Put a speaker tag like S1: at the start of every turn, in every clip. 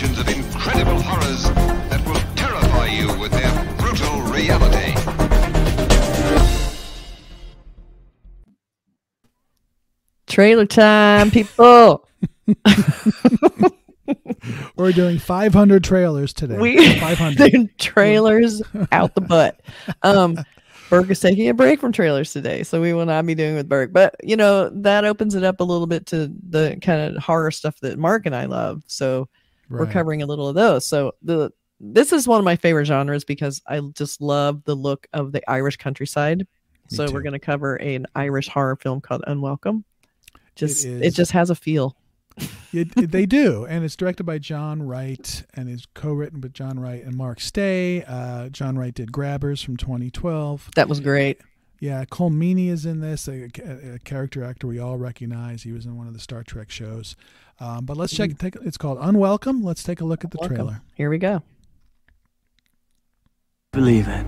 S1: generations of incredible horrors that will terrify you with their brutal reality.
S2: Trailer time, people.
S3: We're doing 500 trailers today.
S2: we
S3: 500.
S2: trailers out the butt. Um, Berg is taking a break from trailers today, so we will not be doing with Berg. But you know that opens it up a little bit to the kind of horror stuff that Mark and I love. So we're covering a little of those. So the this is one of my favorite genres because I just love the look of the Irish countryside. So we're going to cover an Irish horror film called Unwelcome. Just it,
S3: is-
S2: just has a feel.
S3: It, it- they do, and it's directed by Jon Wright and is co-written with Jon Wright and Mark Stay. Uh, Jon Wright did Grabbers from 2012.
S2: That was great.
S3: Yeah, Colm Meaney is in this, a- a character actor we all recognize. He was in one of the Star Trek shows. Um, but let's check. Take, it's called Unwelcome. Let's take a look at the
S2: Welcome.
S3: trailer.
S2: Here we go.
S4: Believe it.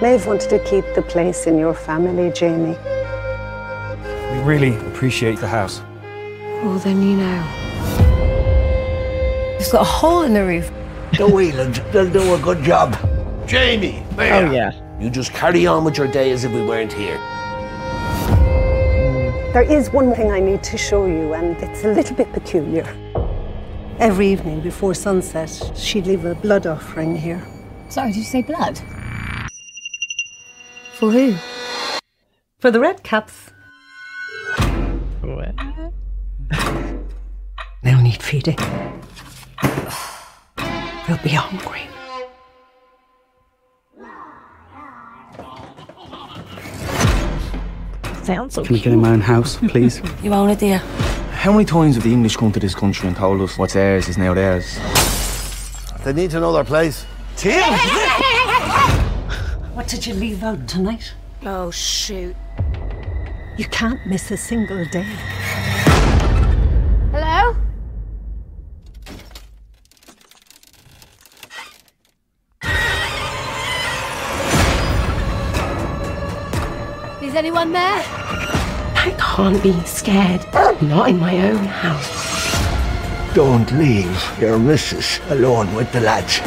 S5: Maeve wanted to keep the place in your family, Jamie.
S4: We really appreciate the house.
S6: Well, then you know. It's got a hole in the roof.
S7: The Whelan's, they'll do a good job. Jamie, Maya,
S2: Oh yeah.
S7: you just carry on with your day as if we weren't here.
S5: There is one thing I need to show you, and it's a little bit peculiar. Every evening before sunset, she'd leave a blood offering here.
S6: Sorry, did you say blood? For who?
S5: For the red caps,
S2: What?
S5: they'll need feeding. They'll be hungry.
S2: Sounds so
S4: Can we
S2: cute.
S4: get in my own house, please?
S6: You own it, dear.
S4: How many times have the English come to this country and told us what's theirs is now theirs?
S7: They need to know their place. Tim!
S5: What did you leave out tonight?
S6: Oh, shoot.
S5: You can't miss a single day.
S6: Hello? Is anyone there?
S5: I can't be scared. Not in my own house.
S7: Don't leave your missus alone with the lads.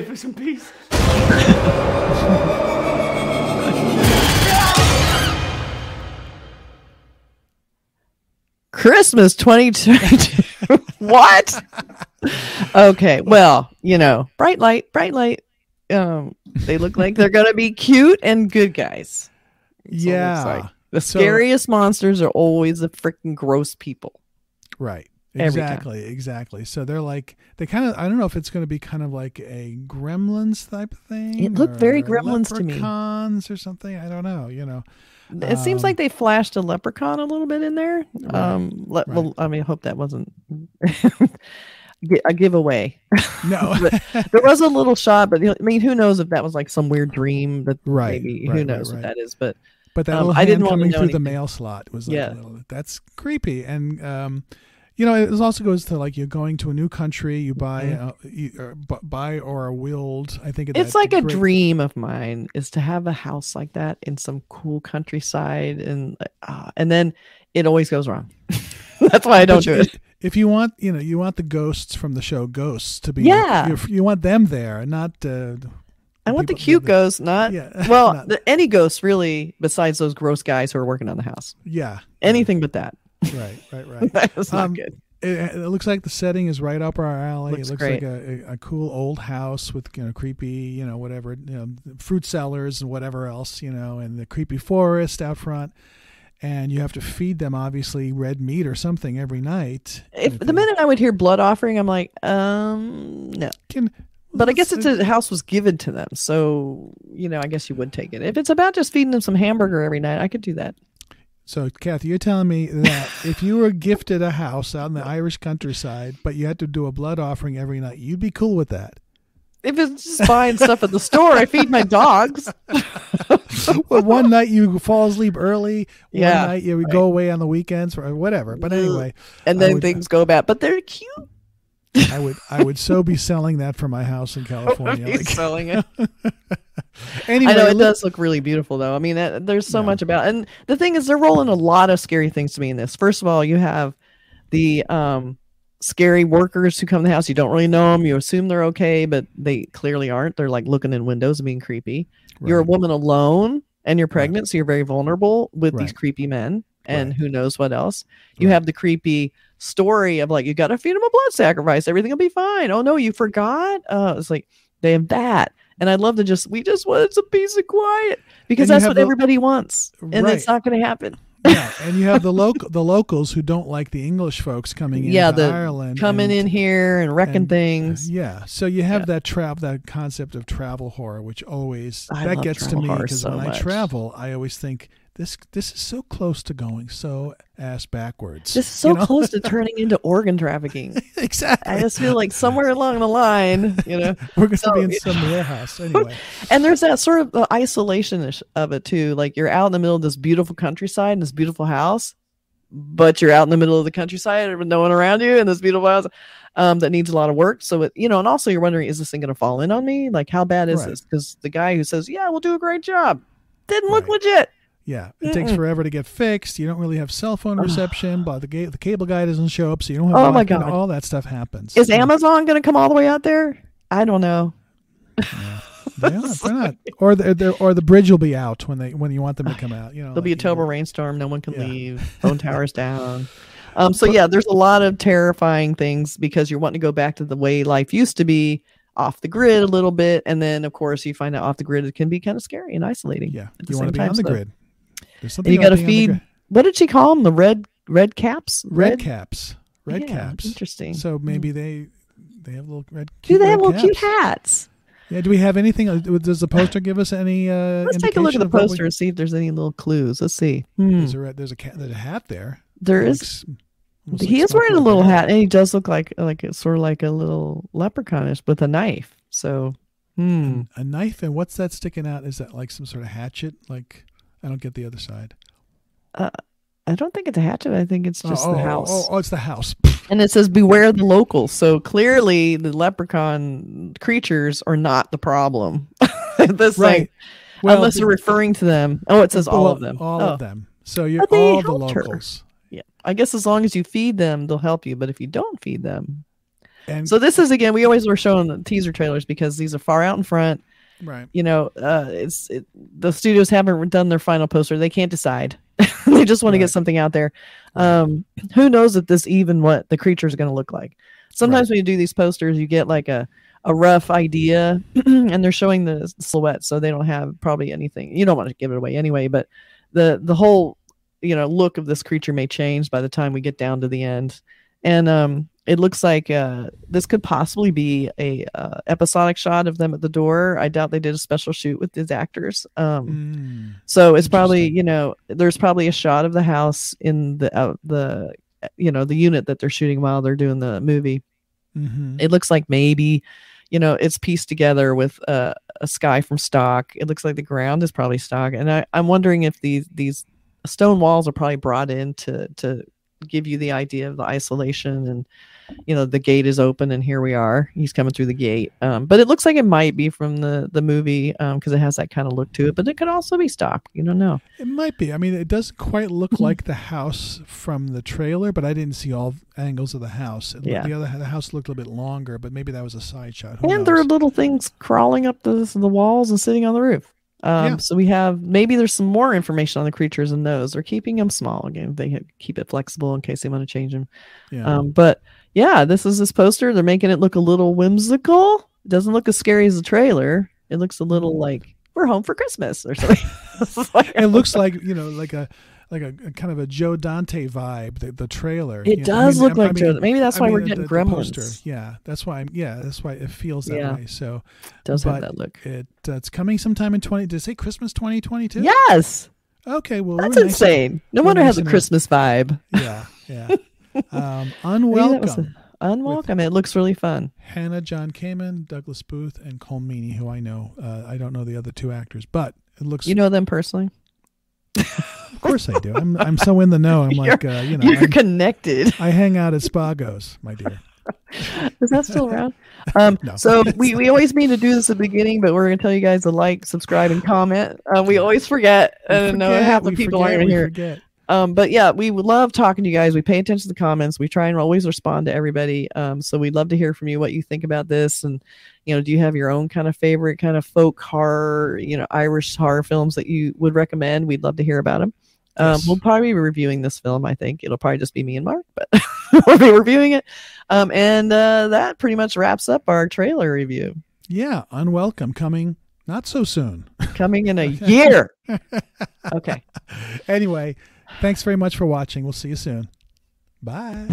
S4: Here for some peace.
S2: Christmas 2022. what? Okay. Well, you know, bright light, bright light. Um, they look like they're gonna be cute and good guys. That's what it looks
S3: Yeah.
S2: like. The
S3: So-
S2: scariest monsters are always the freaking gross people.
S3: Right. Exactly. Exactly. So they're like they kind of. I don't know if it's going to be kind of like a Gremlins type of thing.
S2: It looked very Gremlins to me.
S3: Leprechauns or something. I don't know. You know.
S2: It seems
S3: Um,
S2: like they flashed a leprechaun a little bit in there. Um, le-
S3: right.
S2: well, I mean, I hope that wasn't a giveaway.
S3: No.
S2: there was a little shot, but I mean, who knows if that was like some weird dream that
S3: Right,
S2: maybe
S3: right,
S2: who knows
S3: right.
S2: what that is. But
S3: But that
S2: Um,
S3: little
S2: I didn't
S3: coming through the mail slot was like
S2: Yeah.
S3: a little, that's creepy. And um, you know, it also goes to like you're going to a new country, you buy
S2: Mhm.
S3: uh, you, or, bu- buy or are willed. I think
S2: it's like a
S3: great-
S2: dream of mine is to have a house like that in some cool countryside, and uh, and then it always goes wrong. That's why I don't do it.
S3: If you want, you know, you want the ghosts from the show Ghosts to be,
S2: Yeah.
S3: you, you want them there, not. Uh,
S2: I want the cute ghosts, not
S3: Yeah,
S2: well,
S3: not-
S2: the, any ghosts really, besides those gross guys who are working on the house.
S3: yeah,
S2: Anything but that.
S3: Right, right, right.
S2: That's not
S3: Um,
S2: good.
S3: It, it looks like the setting is right up our alley.
S2: Looks
S3: it looks
S2: great.
S3: like a, a, cool old house with you know creepy, you know whatever, you know, fruit cellars and whatever else, you know, and the creepy forest out front. And you have to feed them obviously red meat or something every night.
S2: If
S3: And
S2: the minute I would hear blood offering, I'm like, um, no.
S3: can,
S2: But I guess it's a house was given to them, so you know, I guess you would take it. If it's about just feeding them some hamburger every night, I could do that.
S3: So, Kathy, you're telling me that if you were gifted a house out in the Irish countryside, but you had to do a blood offering every night, you'd be cool with that.
S2: if it's just buying stuff at the store, I feed my dogs.
S3: well, one night you fall asleep early. One
S2: Yeah,
S3: night you would
S2: right.
S3: go away on the weekends or whatever. But mm. anyway,
S2: And then
S3: would-
S2: things go bad, but they're cute.
S3: I would I would so be selling that for my house in California. Like,
S2: selling it.
S3: anyway,
S2: I know it
S3: look-
S2: does look really beautiful, though. I mean, that, there's so
S3: Yeah.
S2: much about, and the thing is, they're rolling a lot of scary things to me in this. First of all, you have the um, scary workers who come to the house. You don't really know them. You assume they're okay, but they clearly aren't. They're like looking in windows and being creepy. You're a woman alone, and you're pregnant, so you're very vulnerable with these creepy men, and
S3: Right.
S2: who knows what else. You
S3: Right.
S2: have the creepy story of like you got to feed them a blood sacrifice. Everything will be fine. Oh no, you forgot. Uh, it's like they have that. And I'd love to just we just wanted some peace and quiet because
S3: And
S2: that's what
S3: the-
S2: everybody wants, and
S3: Right.
S2: it's not going to happen.
S3: yeah, and you have the local the locals who don't like the English folks coming in
S2: yeah, the
S3: Ireland
S2: coming
S3: and-
S2: in here and wrecking
S3: and- uh,
S2: things.
S3: Yeah, so you have
S2: Yeah.
S3: that trap that concept of travel horror, which always
S2: I
S3: that gets to me because
S2: so
S3: when I travel, I always think this this is so close to going so ass backwards.
S2: This is so
S3: you know?
S2: close to turning into organ trafficking.
S3: exactly.
S2: I just feel like somewhere along the line, you know.
S3: We're going to
S2: so-
S3: be in some warehouse anyway.
S2: And there's that sort of isolation of it too. Like you're out in the middle of this beautiful countryside and this beautiful house, but you're out in the middle of the countryside with no one around you and this beautiful house um, that needs a lot of work. So it, you know, and also you're wondering, is this thing going to fall in on me? Like, how bad is
S3: Right.
S2: this? Because the guy who says, "Yeah, we'll do a great job," didn't look
S3: Right.
S2: legit.
S3: Yeah, it takes
S2: Mm-mm.
S3: forever to get fixed. You don't really have cell phone reception, but the ga- the cable guy doesn't show up, so you don't have.
S2: Oh my God.
S3: all that stuff happens.
S2: Is
S3: Yeah.
S2: Amazon going to come all the way out there? I don't know.
S3: They're not, not. Or the, they're- or the bridge will be out when they when you want them to come out. You know,
S2: There'll be a
S3: like, you know.
S2: rainstorm. No one can
S3: Yeah.
S2: leave. Phone towers down. Um, so yeah, there's a lot of terrifying things because you're wanting to go back to the way life used to be, off the grid a little bit, and then of course you find out off the grid it can be kind of scary and isolating.
S3: Yeah,
S2: at the
S3: you want to be
S2: time,
S3: on the
S2: so-
S3: grid. There's
S2: And
S3: something
S2: you got to
S3: being on the
S2: feed.
S3: grid.
S2: What did she call them? The red red caps.
S3: red caps. Red
S2: Yeah,
S3: caps.
S2: interesting.
S3: So maybe they they have little red.
S2: Do they have
S3: red
S2: little cute hats?
S3: Yeah. Do we have anything? uh, Does the poster give us any? Uh,
S2: Let's take a look at the
S3: we-
S2: poster and see if there's any little clues. Let's see. Hmm.
S3: There's a red- there's a cat. There's a hat there.
S2: There is. He
S3: like
S2: is wearing a little hat, and he does look like like a, sort of like a little leprechaunish with a knife. So, hmm.
S3: A knife and what's that sticking out? Is that like some sort of hatchet? Like I don't get the other side.
S2: Uh, I don't think it's a hatchet. I think it's oh, just
S3: oh,
S2: the
S3: oh,
S2: house.
S3: Oh, oh, it's the house.
S2: And it says, "Beware the locals." So clearly, the leprechaun creatures are not the problem. this thing.
S3: Well,
S2: unless you're referring to them. Oh, it says all of them.
S3: All
S2: Oh,
S3: of them. So you're all the
S2: helped her.
S3: locals.
S2: Yeah, I guess as long as you feed them, they'll help you. But if you don't feed them,
S3: And
S2: so this is again, we always were showing the teaser trailers because these are far out in front.
S3: Right.
S2: You know, uh, it's it, the studios haven't done their final poster. They can't decide. they just want to get something out there. Um, who knows if this even what the creature is going to look like? Sometimes when you do these posters, you get like a a rough idea, and they're showing the silhouette, so they don't have probably anything. You don't want to give it away anyway, but the the whole you know look of this creature may change by the time we get down to the end, and um, it looks like uh, this could possibly be a uh, episodic shot of them at the door. I doubt they did a special shoot with these actors. Um,
S3: Mm.
S2: so it's probably you know there's probably a shot of the house in the uh, the you know the unit that they're shooting while they're doing the movie.
S3: hmm
S2: It looks like maybe you know it's pieced together with uh, a sky from stock. It looks like the ground is probably stock, and I, I'm wondering if these these stone walls are probably brought in to to give you the idea of the isolation and you know the gate is open and here we are he's coming through the gate um, but it looks like it might be from the the movie because it has that kind of look to it but it could also be stock you don't know
S3: It might be. I mean, it doesn't quite look
S2: Mm-hmm.
S3: like the house from the trailer, but I didn't see all angles of the house. It,
S2: Yeah.
S3: The other the house looked a little bit longer, but maybe that was a side shot. Who
S2: and there are little things crawling up the, the walls and sitting on the roof. Um,
S3: Yeah.
S2: So we have maybe there's some more information on the creatures in those. They're keeping them small again. They keep it flexible in case they want to change them.
S3: yeah.
S2: Um, but yeah, this is this poster. They're making it look a little whimsical. It doesn't look as scary as the trailer. It looks a little like we're home for Christmas or something.
S3: It looks like you know, like a like a, a kind of a Joe Dante vibe. The, the trailer.
S2: It
S3: you know,
S2: does look
S3: I
S2: like Joe- maybe that's
S3: I
S2: why we're getting
S3: the- the
S2: Gremlins.
S3: poster. Yeah, that's why. I'm, yeah, that's why it feels that
S2: Yeah.
S3: way. So
S2: does
S3: but
S2: have that look.
S3: it uh, it's coming sometime in twenty. Did it say Christmas twenty twenty two?
S2: Yes,
S3: Okay. Well,
S2: that's
S3: we're nice-
S2: insane. No wonder it has a. Christmas vibe.
S3: Yeah. Yeah. Um,
S2: Maybe that was
S3: unwelcome.
S2: unwelcome. It looks really fun.
S3: Hannah John Kamen, Douglas Booth, and Colm Meaney, who I know. Uh, I don't know the other two actors, but it looks.
S2: You know them personally?
S3: Of course I do. I'm I'm so in the know. I'm like, uh, you know,
S2: You're
S3: I'm-
S2: connected.
S3: I hang out at Spago's, my dear.
S2: Is that still around? Um,
S3: No.
S2: So we, we always mean to do this at the beginning, but we're going to tell you guys to like, subscribe, and comment. Uh, we always forget.
S3: We
S2: and no,
S3: forget,
S2: half the people
S3: forget,
S2: aren't
S3: we
S2: here.
S3: forget.
S2: Um, but yeah, we love talking to you guys. We pay attention to the comments. We try and always respond to everybody. Um, so we'd love to hear from you what you think about this. And, you know, do you have your own kind of favorite kind of folk horror, you know, Irish horror films that you would recommend? We'd love to hear about them. Um,
S3: Yes.
S2: We'll probably be reviewing this film. I think it'll probably just be me and Mark, but we'll be reviewing it. Um, and uh, that pretty much wraps up our trailer review.
S3: Yeah, unwelcome coming not so soon.
S2: Coming in a year. Okay.
S3: anyway, thanks very much for watching. We'll see you soon. Bye.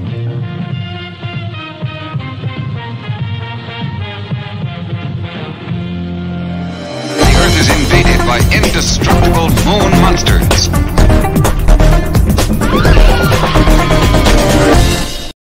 S1: The Earth is invaded by indestructible moon monsters.